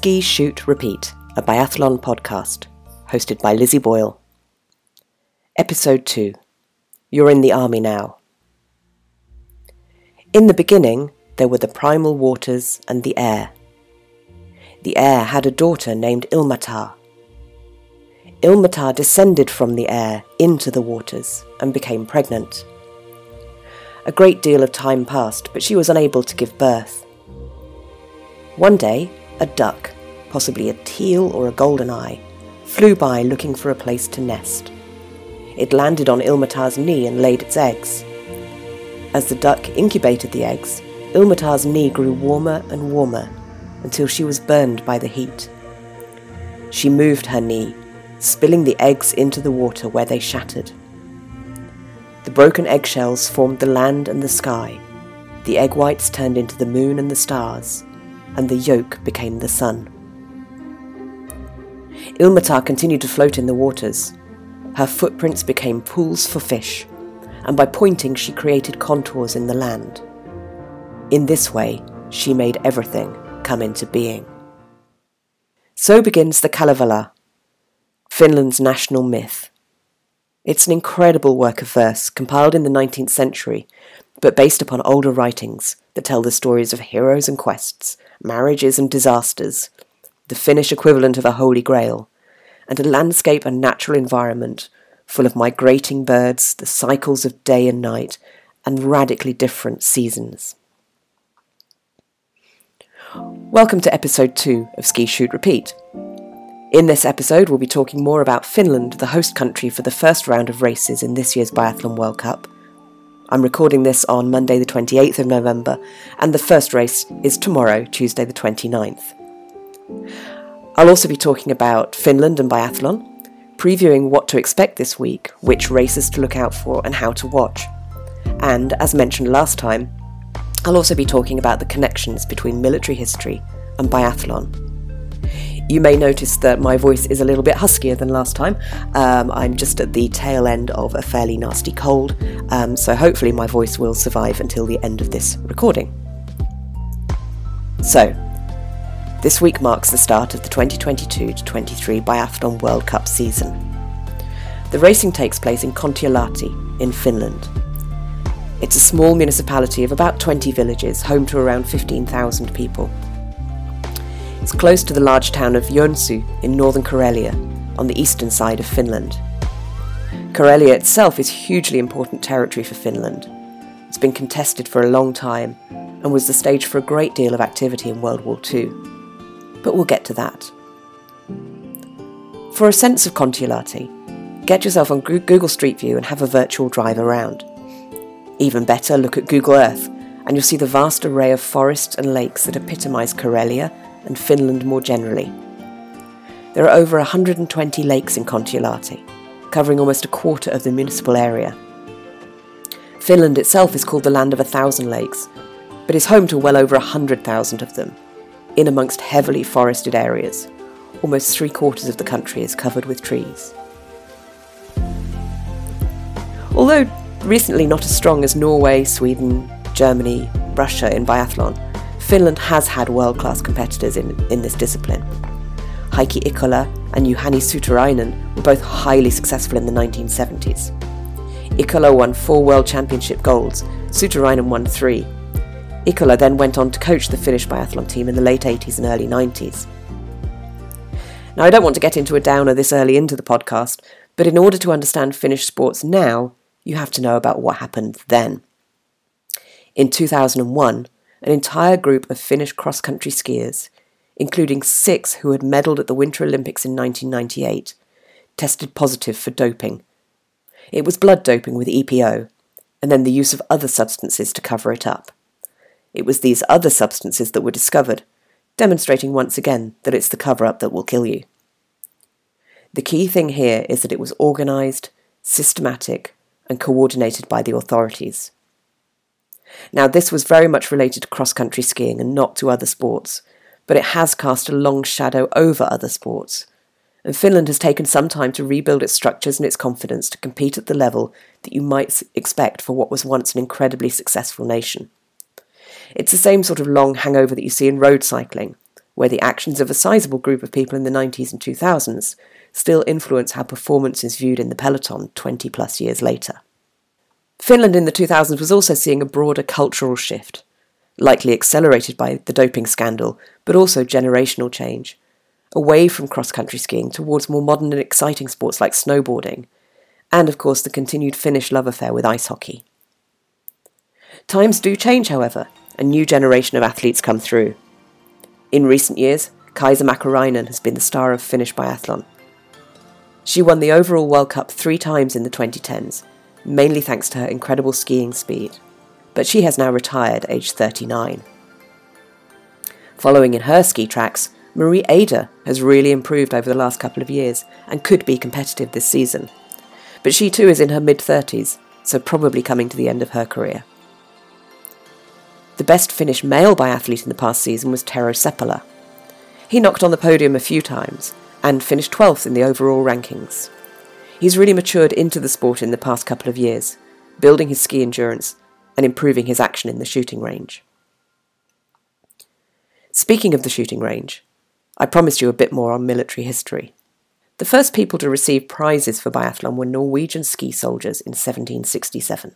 Ski Shoot Repeat, a biathlon podcast, hosted by Lizzie Boyle. Episode 2 You're in the Army Now. In the beginning, there were the primal waters and the air. The air had a daughter named Ilmatar. Ilmatar descended from the air into the waters and became pregnant. A great deal of time passed, but she was unable to give birth. One day, a duck, possibly a teal or a golden eye, flew by looking for a place to nest. It landed on Ilmatar's knee and laid its eggs. As the duck incubated the eggs, Ilmatar's knee grew warmer and warmer until she was burned by the heat. She moved her knee, spilling the eggs into the water where they shattered. The broken eggshells formed the land and the sky. The egg whites turned into the moon and the stars, and the yolk became the sun. Ilmatar continued to float in the waters. Her footprints became pools for fish, and by pointing, she created contours in the land. In this way, she made everything come into being. So begins the Kalevala, Finland's national myth. It's an incredible work of verse compiled in the 19th century, but based upon older writings that tell the stories of heroes and quests, marriages and disasters, the Finnish equivalent of a holy grail, and a landscape and natural environment full of migrating birds, the cycles of day and night, and radically different seasons. Welcome to episode 2 of Ski Shoot Repeat. In this episode, we'll be talking more about Finland, the host country for the first round of races in this year's Biathlon World Cup. I'm recording this on Monday, the 28th of November, and the first race is tomorrow, Tuesday, the 29th. I'll also be talking about Finland and biathlon, previewing what to expect this week, which races to look out for, and how to watch. And, as mentioned last time, I'll also be talking about the connections between military history and biathlon. You may notice that my voice is a little bit huskier than last time. Um, I'm just at the tail end of a fairly nasty cold, um, so hopefully my voice will survive until the end of this recording. So, this week marks the start of the 2022 23 Biathlon World Cup season. The racing takes place in Kontiolahti in Finland, it's a small municipality of about 20 villages, home to around 15,000 people. It's close to the large town of Joensuu in northern Karelia, on the eastern side of Finland. Karelia itself is hugely important territory for Finland. It's been contested for a long time and was the stage for a great deal of activity in World War II. But we'll get to that. For a sense of Kontiolahti, get yourself on Google Street View and have a virtual drive around. Even better, look at Google Earth, and you'll see the vast array of forests and lakes that epitomise Karelia and Finland more generally. There are over 120 lakes in Kontiolahti, covering almost a quarter of the municipal area. Finland itself is called the land of a thousand lakes, but is home to well over a hundred thousand of them, in amongst heavily forested areas. Almost three quarters of the country is covered with trees. Although recently not as strong as Norway, Sweden, Germany, Russia in biathlon, Finland has had world class competitors in, in this discipline. Heikki Ikola and Juhani Suutarinen were both highly successful in the 1970s. Ikola won four World Championship golds, Suutarinen won three. Ikola then went on to coach the Finnish biathlon team in the late 80s and early 90s. Now, I don't want to get into a downer this early into the podcast, but in order to understand Finnish sports now, you have to know about what happened then. In 2001, an entire group of Finnish cross country skiers, including six who had medalled at the Winter Olympics in 1998, tested positive for doping. It was blood doping with EPO, and then the use of other substances to cover it up. It was these other substances that were discovered, demonstrating once again that it's the cover up that will kill you. The key thing here is that it was organised, systematic, and coordinated by the authorities. Now, this was very much related to cross country skiing and not to other sports, but it has cast a long shadow over other sports. And Finland has taken some time to rebuild its structures and its confidence to compete at the level that you might expect for what was once an incredibly successful nation. It's the same sort of long hangover that you see in road cycling, where the actions of a sizable group of people in the 90s and 2000s still influence how performance is viewed in the peloton 20 plus years later. Finland in the 2000s was also seeing a broader cultural shift, likely accelerated by the doping scandal, but also generational change, away from cross country skiing towards more modern and exciting sports like snowboarding, and of course the continued Finnish love affair with ice hockey. Times do change, however, a new generation of athletes come through. In recent years, Kaisa Mäkäräinen has been the star of Finnish biathlon. She won the overall World Cup three times in the 2010s, mainly thanks to her incredible skiing speed, but she has now retired aged 39. Following in her ski tracks, Mari Eder has really improved over the last couple of years and could be competitive this season. But she too is in her mid 30s, so probably coming to the end of her career. The best Finnish male biathlete in the past season was Tero Seppälä. He knocked on the podium a few times and finished 12th in the overall rankings. He's really matured into the sport in the past couple of years, building his ski endurance and improving his action in the shooting range. Speaking of the shooting range, I promised you a bit more on military history. The first people to receive prizes for biathlon were Norwegian ski soldiers in 1767.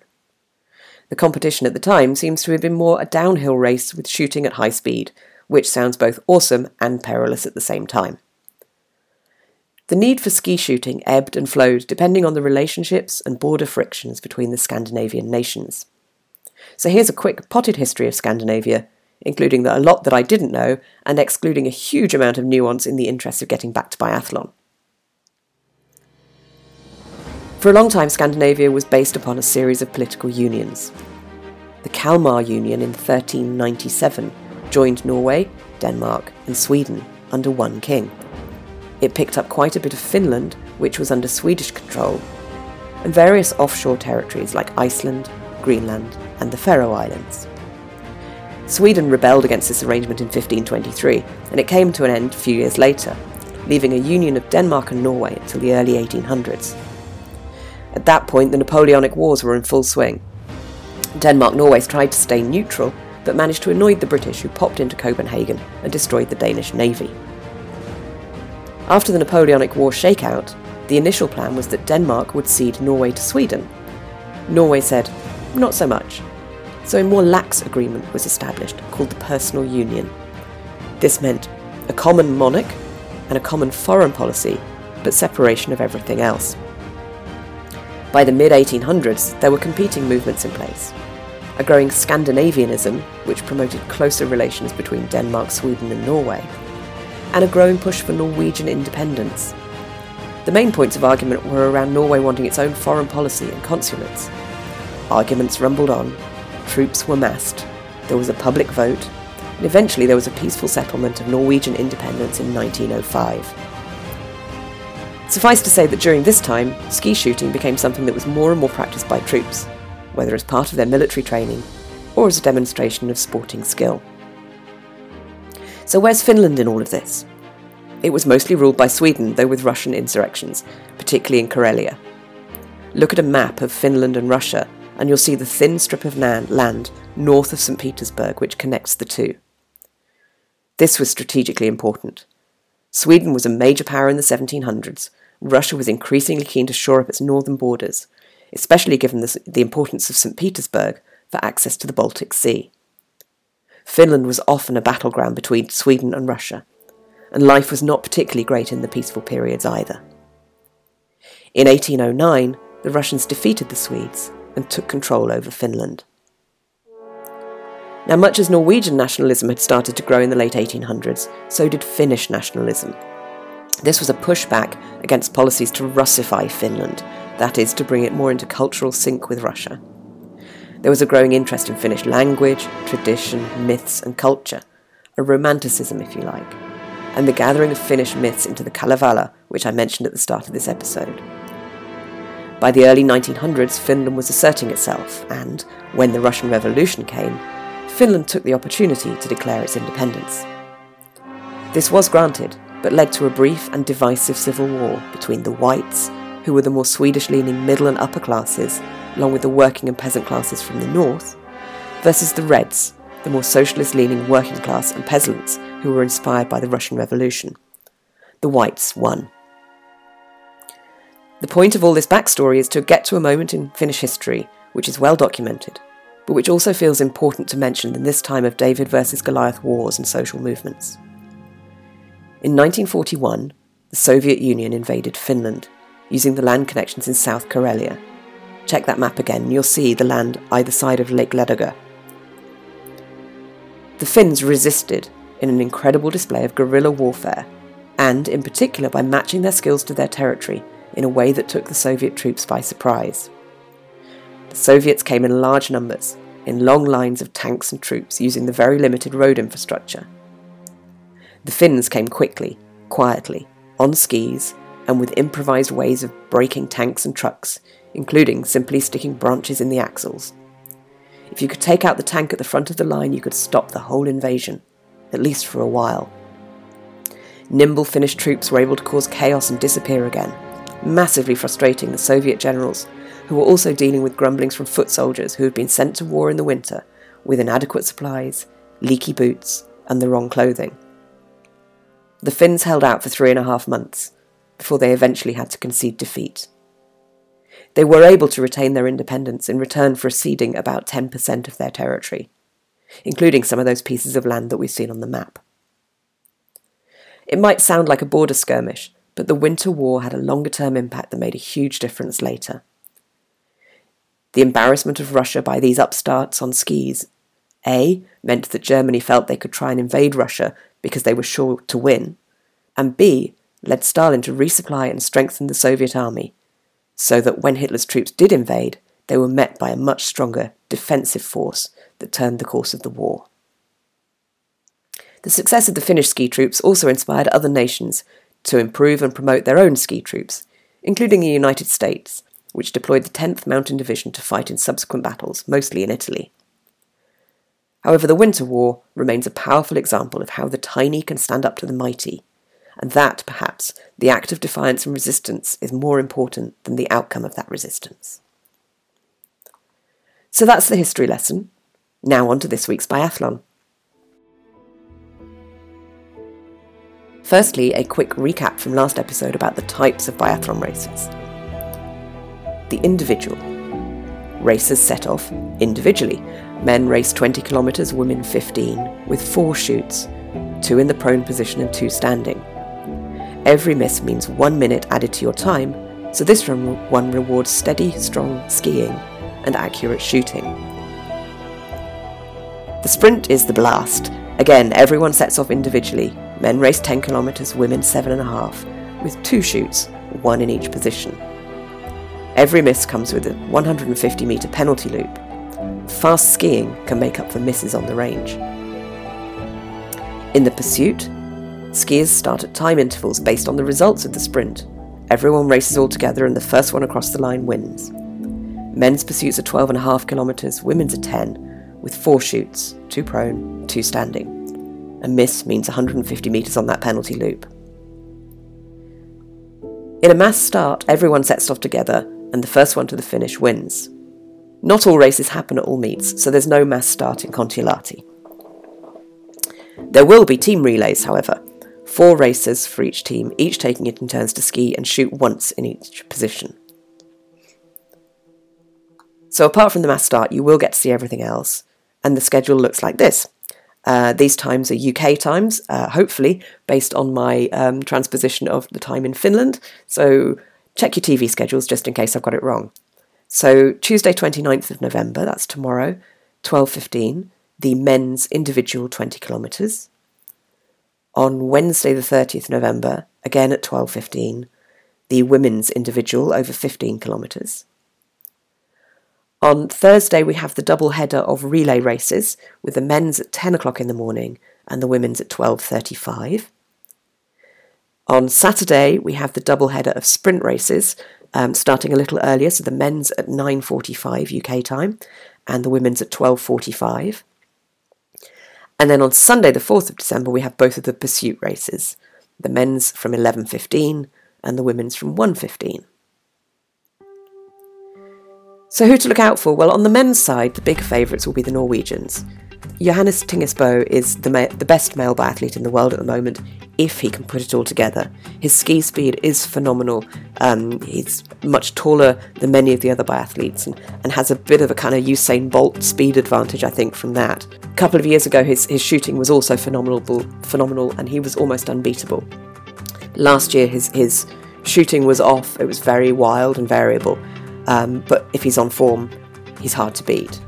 The competition at the time seems to have been more a downhill race with shooting at high speed, which sounds both awesome and perilous at the same time. The need for ski shooting ebbed and flowed depending on the relationships and border frictions between the Scandinavian nations. So here's a quick potted history of Scandinavia, including a lot that I didn't know and excluding a huge amount of nuance in the interest of getting back to biathlon. For a long time, Scandinavia was based upon a series of political unions. The Kalmar Union in 1397 joined Norway, Denmark, and Sweden under one king. It picked up quite a bit of Finland, which was under Swedish control, and various offshore territories like Iceland, Greenland, and the Faroe Islands. Sweden rebelled against this arrangement in 1523, and it came to an end a few years later, leaving a union of Denmark and Norway until the early 1800s. At that point, the Napoleonic Wars were in full swing. Denmark Norway tried to stay neutral, but managed to annoy the British, who popped into Copenhagen and destroyed the Danish navy. After the Napoleonic War shakeout, the initial plan was that Denmark would cede Norway to Sweden. Norway said, not so much. So a more lax agreement was established called the Personal Union. This meant a common monarch and a common foreign policy, but separation of everything else. By the mid 1800s, there were competing movements in place. A growing Scandinavianism, which promoted closer relations between Denmark, Sweden, and Norway, and a growing push for Norwegian independence. The main points of argument were around Norway wanting its own foreign policy and consulates. Arguments rumbled on, troops were massed, there was a public vote, and eventually there was a peaceful settlement of Norwegian independence in 1905. Suffice to say that during this time, ski shooting became something that was more and more practiced by troops, whether as part of their military training or as a demonstration of sporting skill. So, where's Finland in all of this? It was mostly ruled by Sweden, though with Russian insurrections, particularly in Karelia. Look at a map of Finland and Russia, and you'll see the thin strip of land north of St. Petersburg which connects the two. This was strategically important. Sweden was a major power in the 1700s, Russia was increasingly keen to shore up its northern borders, especially given the, the importance of St. Petersburg for access to the Baltic Sea. Finland was often a battleground between Sweden and Russia, and life was not particularly great in the peaceful periods either. In 1809, the Russians defeated the Swedes and took control over Finland. Now, much as Norwegian nationalism had started to grow in the late 1800s, so did Finnish nationalism, this was a pushback against policies to Russify Finland, that is, to bring it more into cultural sync with Russia. There was a growing interest in Finnish language, tradition, myths, and culture, a romanticism, if you like, and the gathering of Finnish myths into the Kalevala, which I mentioned at the start of this episode. By the early 1900s, Finland was asserting itself, and, when the Russian Revolution came, Finland took the opportunity to declare its independence. This was granted, but led to a brief and divisive civil war between the whites, who were the more Swedish leaning middle and upper classes, along with the working and peasant classes from the north, versus the reds, the more socialist leaning working class and peasants who were inspired by the Russian Revolution. The whites won. The point of all this backstory is to get to a moment in Finnish history which is well documented, but which also feels important to mention in this time of David versus Goliath wars and social movements. In 1941, the Soviet Union invaded Finland, using the land connections in South Karelia. Check that map again, and you'll see the land either side of Lake Ladoga. The Finns resisted in an incredible display of guerrilla warfare, and in particular by matching their skills to their territory in a way that took the Soviet troops by surprise. The Soviets came in large numbers, in long lines of tanks and troops using the very limited road infrastructure. The Finns came quickly, quietly, on skis, and with improvised ways of breaking tanks and trucks, including simply sticking branches in the axles. If you could take out the tank at the front of the line, you could stop the whole invasion, at least for a while. Nimble Finnish troops were able to cause chaos and disappear again, massively frustrating the Soviet generals, who were also dealing with grumblings from foot soldiers who had been sent to war in the winter with inadequate supplies, leaky boots, and the wrong clothing. The Finns held out for three and a half months before they eventually had to concede defeat. They were able to retain their independence in return for ceding about 10% of their territory, including some of those pieces of land that we've seen on the map. It might sound like a border skirmish, but the Winter War had a longer term impact that made a huge difference later. The embarrassment of Russia by these upstarts on skis A meant that Germany felt they could try and invade Russia because they were sure to win, and B led Stalin to resupply and strengthen the Soviet army, so that when Hitler's troops did invade, they were met by a much stronger defensive force that turned the course of the war. The success of the Finnish ski troops also inspired other nations to improve and promote their own ski troops, including the United States, which deployed the 10th Mountain Division to fight in subsequent battles, mostly in Italy. However, the Winter War remains a powerful example of how the tiny can stand up to the mighty, and that, perhaps, the act of defiance and resistance is more important than the outcome of that resistance. So that's the history lesson. Now on to this week's biathlon. Firstly, a quick recap from last episode about the types of biathlon races. The individual. Races set off individually. Men race 20 kilometres, women 15, with four shoots, two in the prone position and two standing. Every miss means one minute added to your time, so this one rewards steady, strong skiing and accurate shooting. The sprint is the blast. Again, everyone sets off individually, Men race 10 kilometres, women 7.5, with two shoots, one in each position. Every miss comes with a 150 metre penalty loop. Fast skiing can make up for misses on the range. In the pursuit, skiers start at time intervals based on the results of the sprint. Everyone races all together and the first one across the line wins. Men's pursuits are 12.5 kilometres, women's are 10, with four shoots, two prone, two standing. A miss means 150 metres on that penalty loop. In a mass start, everyone sets off together, and the first one to the finish wins. Not all races happen at all meets, so there's no mass start in Kontiolahti. There will be team relays, however. Four racers for each team, each taking it in turns to ski and shoot once in each position. So, apart from the mass start, you will get to see everything else, and the schedule looks like this. Uh, these times are UK times, uh, hopefully based on my um, transposition of the time in Finland. So check your TV schedules just in case I've got it wrong. So Tuesday 29th of November, that's tomorrow, 12.15, the men's individual 20 kilometres. On Wednesday the 30th November, again at 12.15, the women's individual over 15 kilometres. On Thursday, we have the double header of relay races, with the men's at 10 o'clock in the morning and the women's at 12.35. On Saturday, we have the double header of sprint races, um, starting a little earlier, so the men's at 9.45 UK time and the women's at 12.45. And then on Sunday, the 4th of December, we have both of the pursuit races, the men's from 11.15 and the women's from 1.15. So, who to look out for? Well, on the men's side, the big favourites will be the Norwegians. Johannes Thingnes Bø is the, ma- the best male biathlete in the world at the moment if he can put it all together. His ski speed is phenomenal. Um, he's much taller than many of the other biathletes and, and has a bit of a kind of Usain Bolt speed advantage, I think, from that. A couple of years ago, his, his shooting was also phenomenal, phenomenal, and he was almost unbeatable. Last year, his, his shooting was off. It was very wild and variable. Um, but if he's on form, he's hard to beat.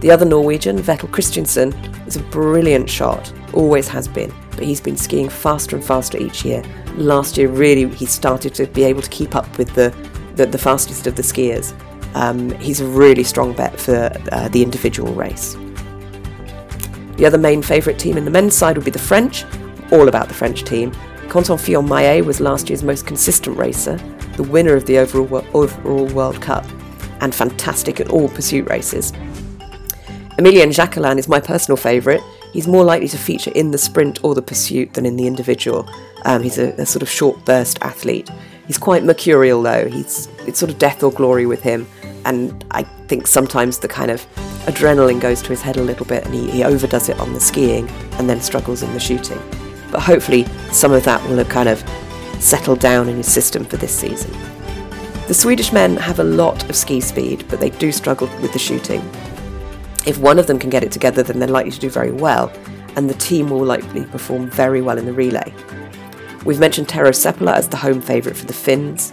The other Norwegian, Vetle Christiansen, is a brilliant shot, always has been, but he's been skiing faster and faster each year. Last year, really, he started to be able to keep up with the, the, the fastest of the skiers. Um, he's a really strong bet for uh, the individual race. The other main favourite team in the men's side would be the French, all about the French team. Quentin Fillon-Maillet was last year's most consistent racer, the winner of the overall, overall World Cup, and fantastic at all pursuit races. Emilien Jacquelin is my personal favourite. He's more likely to feature in the sprint or the pursuit than in the individual. Um, he's a, a, sort of short burst athlete. He's quite mercurial though. He's it's sort of death or glory with him, and I think sometimes the kind of adrenaline goes to his head a little bit, and he, he overdoes it on the skiing and then struggles in the shooting. But hopefully, some of that will have kind of settled down in his system for this season. The Swedish men have a lot of ski speed, but they do struggle with the shooting. If one of them can get it together, then they're likely to do very well, and the team will likely perform very well in the relay. We've mentioned Tero Seppälä as the home favourite for the Finns.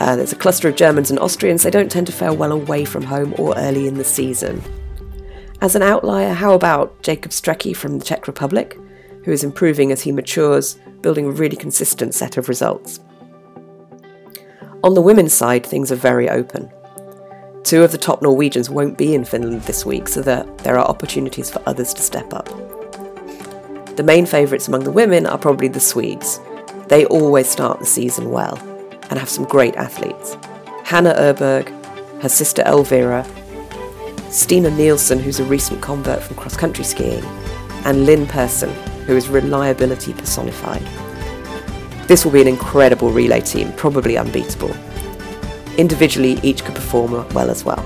Uh, there's a cluster of Germans and Austrians, they don't tend to fare well away from home or early in the season. As an outlier, how about Jakub Štvrtecký from the Czech Republic, who is improving as he matures, building a really consistent set of results? On the women's side, things are very open. Two of the top Norwegians won't be in Finland this week, so that there are opportunities for others to step up. The main favourites among the women are probably the Swedes. They always start the season well and have some great athletes. Hanna Öberg, her sister Elvira, Stina Nilsson, who's a recent convert from cross country skiing, and Linn Persson, who is reliability personified. This will be an incredible relay team, probably unbeatable. Individually, each could perform well as well.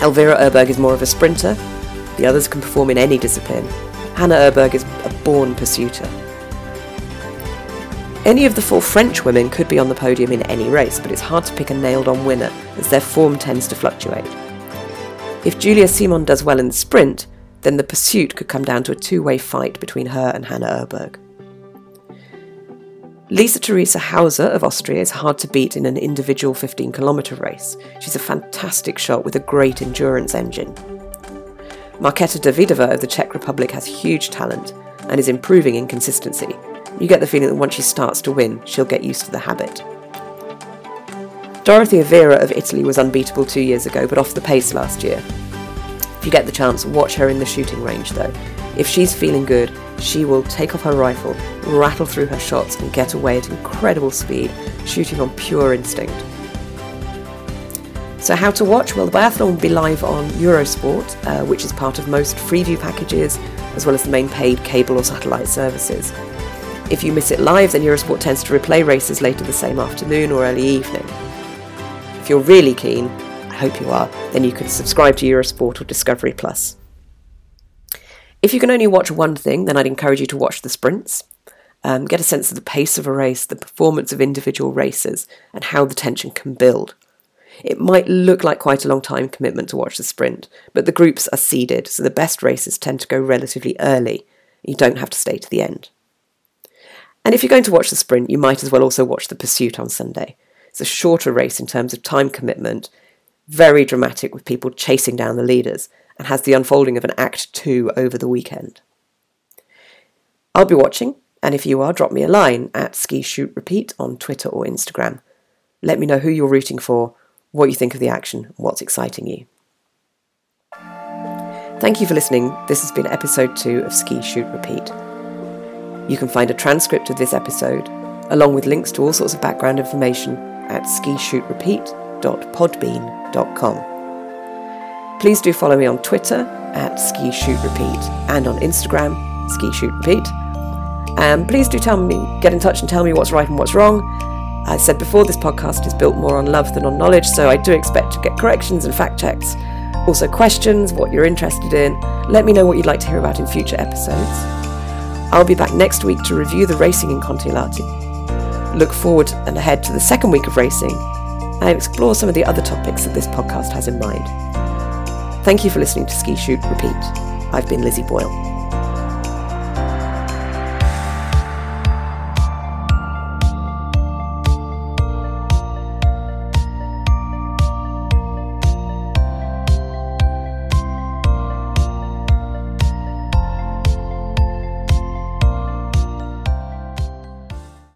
Elvira Öberg is more of a sprinter, the others can perform in any discipline. Hanna Öberg is a born pursuiter. Any of the four French women could be on the podium in any race, but it's hard to pick a nailed on winner as their form tends to fluctuate. If Julia Simon does well in the sprint, then the pursuit could come down to a two way fight between her and Hanna Öberg. Lisa Theresa Hauser of Austria is hard to beat in an individual 15 kilometre race. She's a fantastic shot with a great endurance engine. Marketa Davidova of the Czech Republic has huge talent and is improving in consistency. You get the feeling that once she starts to win, she'll get used to the habit. Dorothea Wierer of Italy was unbeatable two years ago, but off the pace last year. If you get the chance, watch her in the shooting range though. If she's feeling good, she will take off her rifle, rattle through her shots, and get away at incredible speed, shooting on pure instinct. So, how to watch? Well, the biathlon will be live on Eurosport, uh, which is part of most Freeview packages, as well as the main paid cable or satellite services. If you miss it live, then Eurosport tends to replay races later the same afternoon or early evening. If you're really keen, I hope you are, then you can subscribe to Eurosport or Discovery Plus. If you can only watch one thing, then I'd encourage you to watch the sprints. Um, get a sense of the pace of a race, the performance of individual racers, and how the tension can build. It might look like quite a long time commitment to watch the sprint, but the groups are seeded, so the best races tend to go relatively early. You don't have to stay to the end. And if you're going to watch the sprint, you might as well also watch the pursuit on Sunday. It's a shorter race in terms of time commitment, very dramatic with people chasing down the leaders, and has the unfolding of an Act 2 over the weekend. I'll be watching, and if you are, drop me a line at Ski Shoot Repeat on Twitter or Instagram. Let me know who you're rooting for, what you think of the action, and what's exciting you. Thank you for listening. This has been episode 2 of Ski Shoot Repeat. You can find a transcript of this episode, along with links to all sorts of background information, at skishootrepeat.podbean.com. Please do follow me on Twitter at Ski Shoot Repeat and on Instagram, Ski Shoot Repeat. And um, please do tell me, get in touch and tell me what's right and what's wrong. I said before, this podcast is built more on love than on knowledge, so I do expect to get corrections and fact checks. Also, questions, what you're interested in. Let me know what you'd like to hear about in future episodes. I'll be back next week to review the racing in Kontiolahti. Look forward and ahead to the second week of racing and explore some of the other topics that this podcast has in mind. Thank you for listening to Ski Shoot Repeat. I've been Lizzie Boyle.